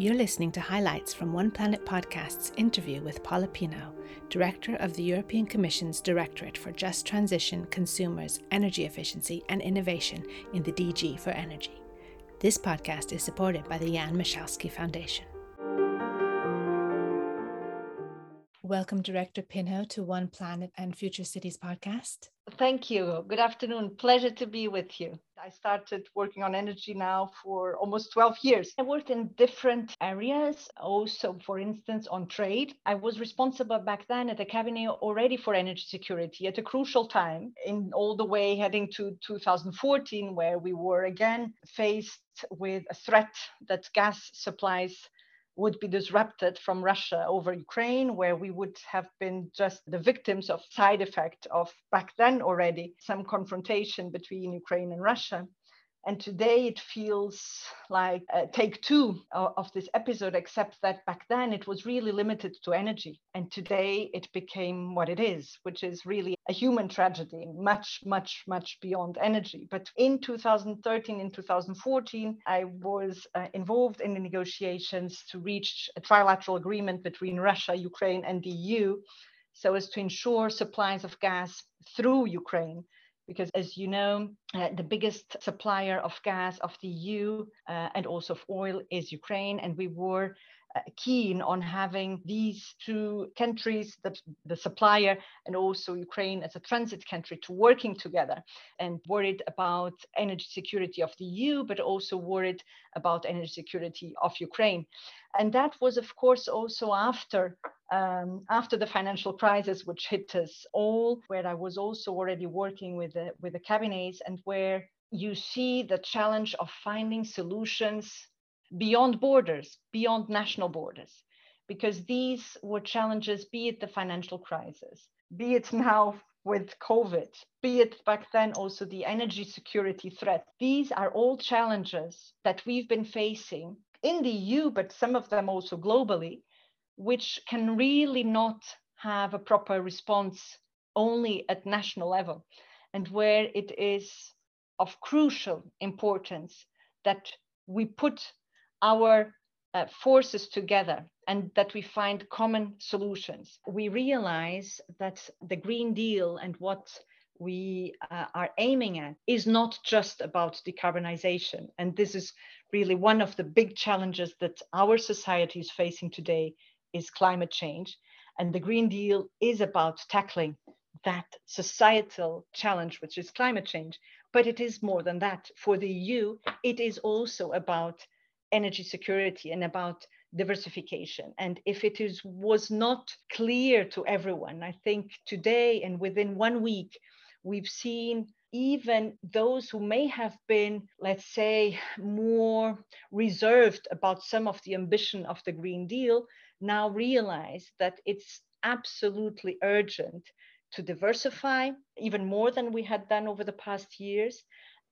You're listening to highlights from One Planet Podcast's interview with Paula Pinho, Director of the European Commission's Directorate for Just Transition, Consumers, Energy Efficiency and Innovation in the DG for Energy. This podcast is supported by the Jan Michalski Foundation. Welcome, Director Pinho, to One Planet and Future Cities podcast. Thank you. Good afternoon. Pleasure to be with you. I started working on energy now for almost 12 years. I worked in different areas, also, for instance, on trade. I was responsible back then at the cabinet already for energy security at a crucial time, in all the way heading to 2014, where we were again faced with a threat that gas supplies would be disrupted from Russia over Ukraine, where we would have been just the victims of side effect of back then already some confrontation between Ukraine and Russia. And today it feels like uh, take two of, this episode, except that back then it was really limited to energy. And today it became what it is, which is really a human tragedy, much, much, much beyond energy. But in 2013, in 2014, I was uh, involved in the negotiations to reach a trilateral agreement between Russia, Ukraine, and the EU so as to ensure supplies of gas through Ukraine because as you know, uh, the biggest supplier of gas of the EU uh, and also of oil is Ukraine. And we were keen on having these two countries, the, the supplier and also Ukraine as a transit country, to working together and worried about energy security of the EU, but also worried about energy security of Ukraine. And that was, of course, also after um, after the financial crisis, which hit us all, where I was also already working with the, with the cabinets and where you see the challenge of finding solutions beyond borders, beyond national borders, because these were challenges, be it the financial crisis, be it now with COVID, be it back then also the energy security threat. These are all challenges that we've been facing in the EU, but some of them also globally, which can really not have a proper response only at national level, and where it is of crucial importance that we put our uh, forces together and that we find common solutions. We realize that the Green Deal and what we uh, are aiming at is not just about decarbonization. And this is really one of the big challenges that our society is facing today is climate change. And the Green Deal is about tackling that societal challenge, which is climate change. But it is more than that. For the EU, it is also about energy security and about diversification. And if it is was not clear to everyone, I think today and within one week, we've seen even those who may have been, let's say, more reserved about some of the ambition of the Green Deal now realize that it's absolutely urgent to diversify even more than we had done over the past years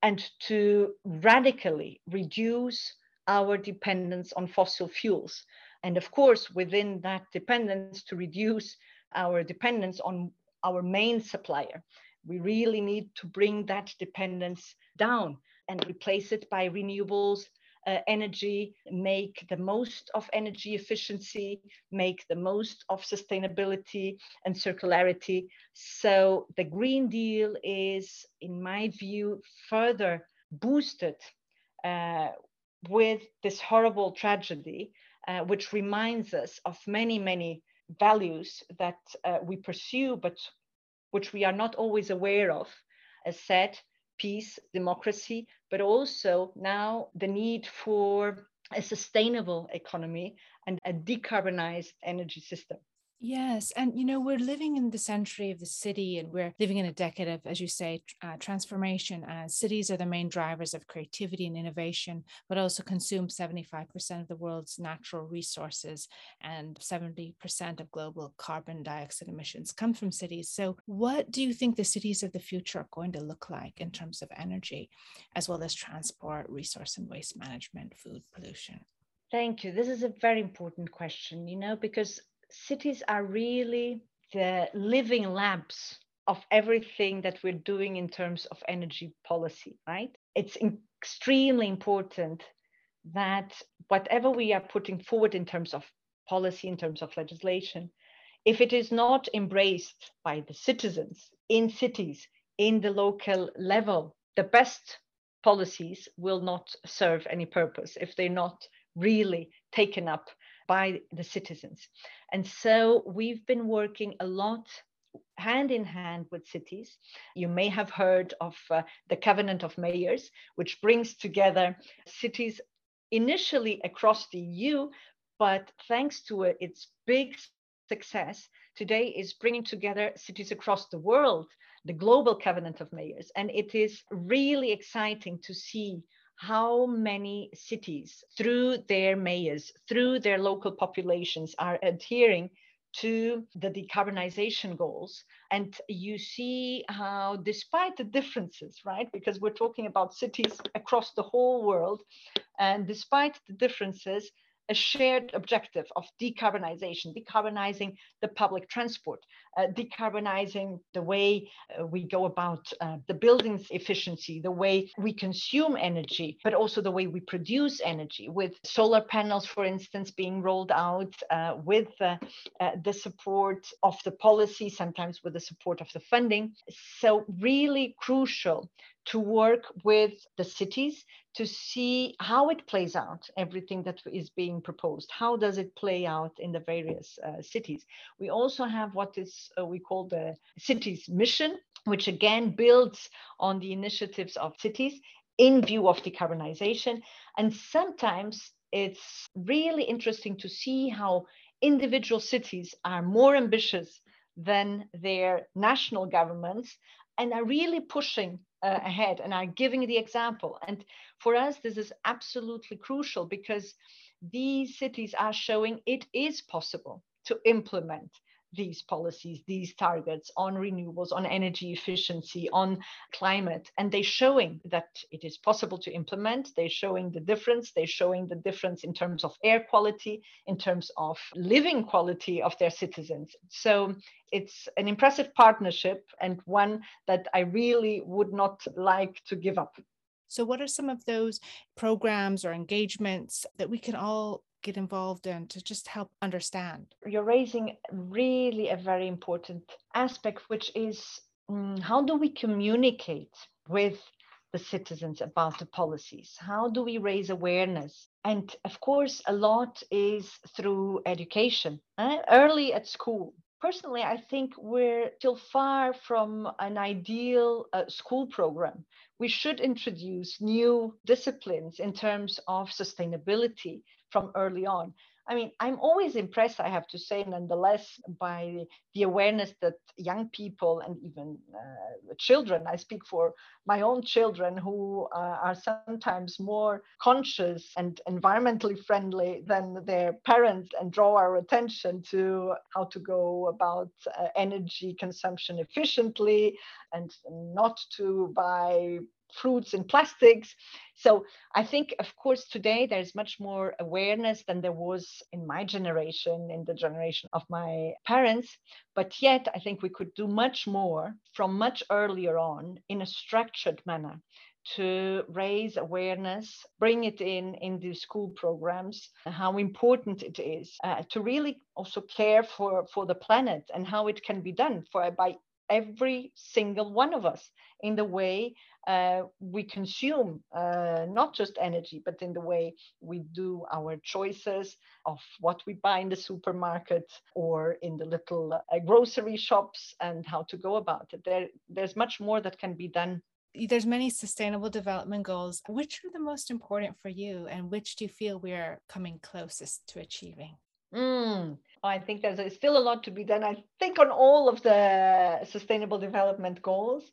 and to radically reduce our dependence on fossil fuels. And of course, within that dependence, to reduce our dependence on our main supplier. We really need to bring that dependence down and replace it by renewables uh, energy, make the most of energy efficiency, make the most of sustainability and circularity. So the Green Deal is, in my view, further boosted uh, with this horrible tragedy, uh, which reminds us of many, many values that uh, we pursue, but which we are not always aware of. As said, peace, democracy, but also now the need for a sustainable economy and a decarbonized energy system. Yes. And, you know, we're living in the century of the city and we're living in a decade of, as you say, uh, transformation. Cities are the main drivers of creativity and innovation, but also consume 75% of the world's natural resources and 70% of global carbon dioxide emissions come from cities. So, what do you think the cities of the future are going to look like in terms of energy, as well as transport, resource and waste management, food pollution? Thank you. This is a very important question, you know, because cities are really the living labs of everything that we're doing in terms of energy policy, right? It's extremely important that whatever we are putting forward in terms of policy, in terms of legislation, if it is not embraced by the citizens in cities, in the local level, the best policies will not serve any purpose if they're not really taken up by the citizens. And so we've been working a lot hand in hand with cities. You may have heard of uh, the Covenant of Mayors, which brings together cities initially across the EU, but thanks to uh, its big success, today is bringing together cities across the world, the Global Covenant of Mayors. And it is really exciting to see how many cities, through their mayors, through their local populations, are adhering to the decarbonization goals. And you see how, despite the differences, right, because we're talking about cities across the whole world, and despite the differences, a shared objective of decarbonization, decarbonizing the public transport, uh, decarbonizing the way uh, we go about uh, the buildings efficiency, the way we consume energy, but also the way we produce energy, with solar panels, for instance, being rolled out uh, with uh, uh, the support of the policy, sometimes with the support of the funding. So, really crucial to work with the cities to see how it plays out, everything that is being proposed. How does it play out in the various uh, cities? We also have what is uh, we call the cities mission, which again builds on the initiatives of cities in view of decarbonization. And sometimes it's really interesting to see how individual cities are more ambitious than their national governments and are really pushing uh, ahead and are giving the example. And for us, this is absolutely crucial because these cities are showing it is possible to implement these policies, these targets on renewables, on energy efficiency, on climate. And they're showing that it is possible to implement. They're showing the difference. They're showing the difference in terms of air quality, in terms of living quality of their citizens. So it's an impressive partnership and one that I really would not like to give up. So, what are some of those programs or engagements that we can all get involved in to just help understand? You're raising really a very important aspect, which is um, how do we communicate with the citizens about the policies? How do we raise awareness? And of course, a lot is through education, eh? early at school. Personally, I think we're still far from an ideal uh, school program. We should introduce new disciplines in terms of sustainability, from early on. I mean, I'm always impressed, I have to say, nonetheless, by the awareness that young people and even uh, children, I speak for my own children who uh, are sometimes more conscious and environmentally friendly than their parents and draw our attention to how to go about uh, energy consumption efficiently and not to buy fruits in plastics. So I think, of course, today there's much more awareness than there was in my generation, in the generation of my parents. But yet, I think we could do much more from much earlier on in a structured manner to raise awareness, bring it in in the school programs, how important it is uh, to really also care for, for the planet and how it can be done for by every single one of us in the way uh, we consume uh, not just energy, but in the way we do our choices of what we buy in the supermarket or in the little uh, grocery shops and how to go about it. There, there's much more that can be done. There's many sustainable development goals. Which are the most important for you, and which do you feel we're coming closest to achieving? Mm, I think there's still a lot to be done. I think on all of the sustainable development goals.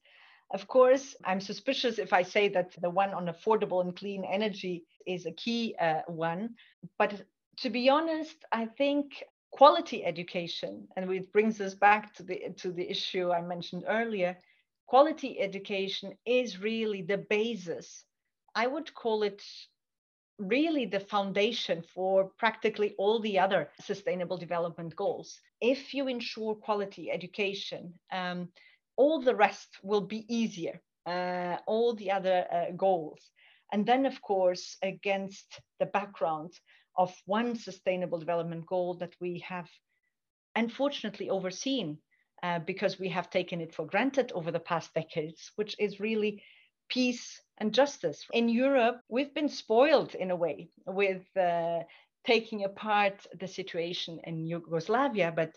Of course, I'm suspicious if I say that the one on affordable and clean energy is a key uh, one. But to be honest, I think quality education, and it brings us back to the to the issue I mentioned earlier. Quality education is really the basis. I would call it really the foundation for practically all the other sustainable development goals. If you ensure quality education, um, all the rest will be easier, uh, all the other uh, goals. And then, of course, against the background of one sustainable development goal that we have unfortunately overseen uh, because we have taken it for granted over the past decades, which is really peace and justice. In Europe, we've been spoiled in a way with uh, taking apart the situation in Yugoslavia, but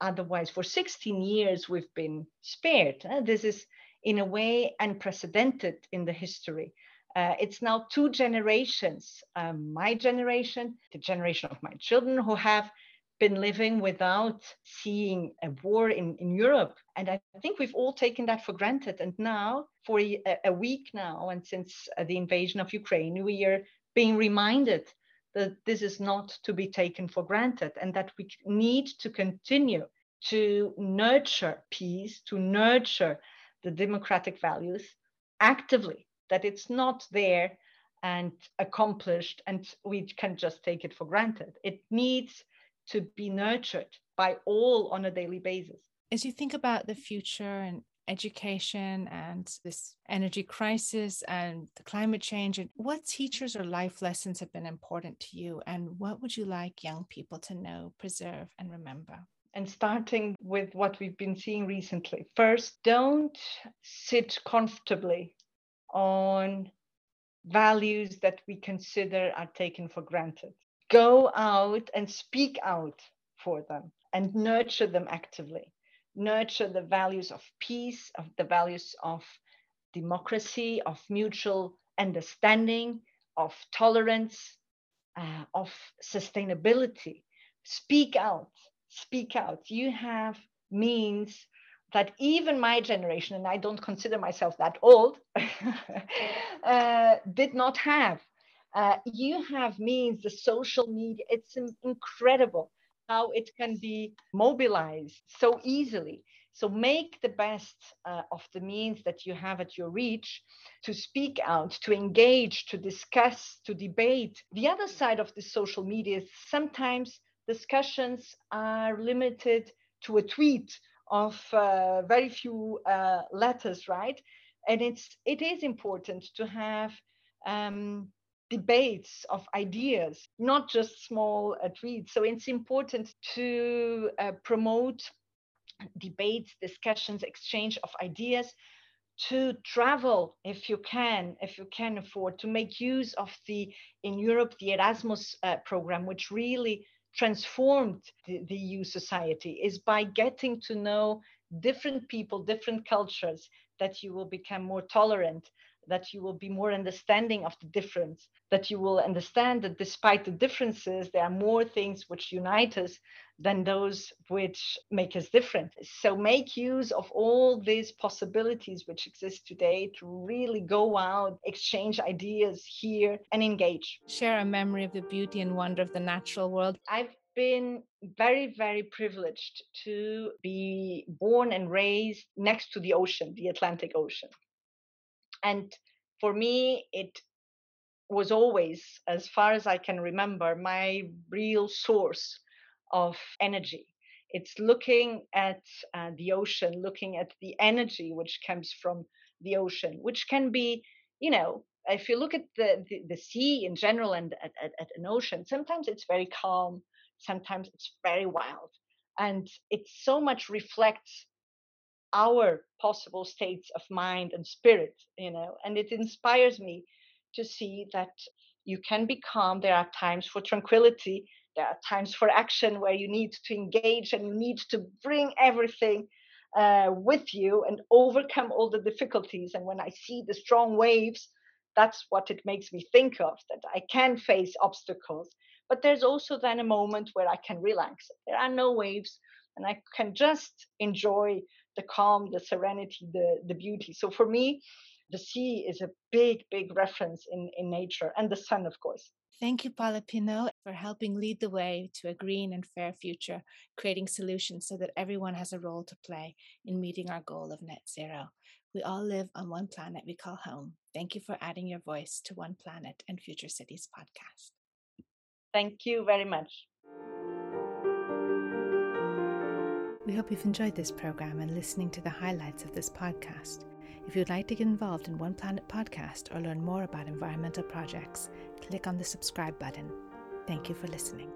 otherwise, for 16 years, we've been spared. Uh, this is, in a way, unprecedented in the history. Uh, it's now two generations um, my generation, the generation of my children, who have been living without seeing a war in, in Europe. And I think we've all taken that for granted. And now, for a, a week now, and since uh, the invasion of Ukraine, we are being reminded that this is not to be taken for granted and that we need to continue to nurture peace, to nurture the democratic values actively, that it's not there and accomplished and we can just take it for granted. It needs to be nurtured by all on a daily basis. As you think about the future and education and this energy crisis and the climate change, and what teachers or life lessons have been important to you, and what would you like young people to know, preserve, and remember? and starting with what we've been seeing recently. First, don't sit comfortably on values that we consider are taken for granted go out and speak out for them and nurture them actively. Nurture the values of peace, of the values of democracy, of mutual understanding, of tolerance, uh, of sustainability. Speak out, speak out. You have means that even my generation, and I don't consider myself that old, uh, did not have. Uh, you have means the social media it's incredible how it can be mobilized so easily. So make the best uh, of the means that you have at your reach to speak out to engage to discuss to debate. The other side of the social media is sometimes discussions are limited to a tweet of uh, very few uh, letters right? And it's it is important to have um, debates of ideas, not just small uh, tweets. So it's important to uh, promote debates, discussions, exchange of ideas, to travel if you can, if you can afford, to make use of the, in Europe, the Erasmus uh, program, which really transformed the, the EU society, is by getting to know different people, different cultures, that you will become more tolerant that you will be more understanding of the difference, that you will understand that despite the differences, there are more things which unite us than those which make us different. So make use of all these possibilities which exist today to really go out, exchange ideas, hear, and engage. Share a memory of the beauty and wonder of the natural world. I've been very, very privileged to be born and raised next to the ocean, the Atlantic Ocean. And for me, it was always, as far as I can remember, my real source of energy. It's looking at uh, the ocean, looking at the energy which comes from the ocean, which can be, you know, if you look at the, the, the sea in general and at, at, at, an ocean, sometimes it's very calm, sometimes it's very wild. And it so much reflects our possible states of mind and spirit you know and it inspires me to see that you can be calm. There are times for tranquility. There are times for action where you need to engage and you need to bring everything uh, with you and overcome all the difficulties. And when i see the strong waves that's what it makes me think of that i can face obstacles. But there's also then a moment where i can relax. There are no waves and i can just enjoy the calm, the serenity, the, the beauty. So for me, the sea is a big, big reference in, in nature and the sun, of course. Thank you, Paula Pinho, for helping lead the way to a green and fair future, creating solutions so that everyone has a role to play in meeting our goal of net zero. We all live on one planet we call home. Thank you for adding your voice to One Planet and Future Cities podcast. Thank you very much. We hope you've enjoyed this program and listening to the highlights of this podcast. If you'd like to get involved in One Planet podcast or learn more about environmental projects, click on the subscribe button. Thank you for listening.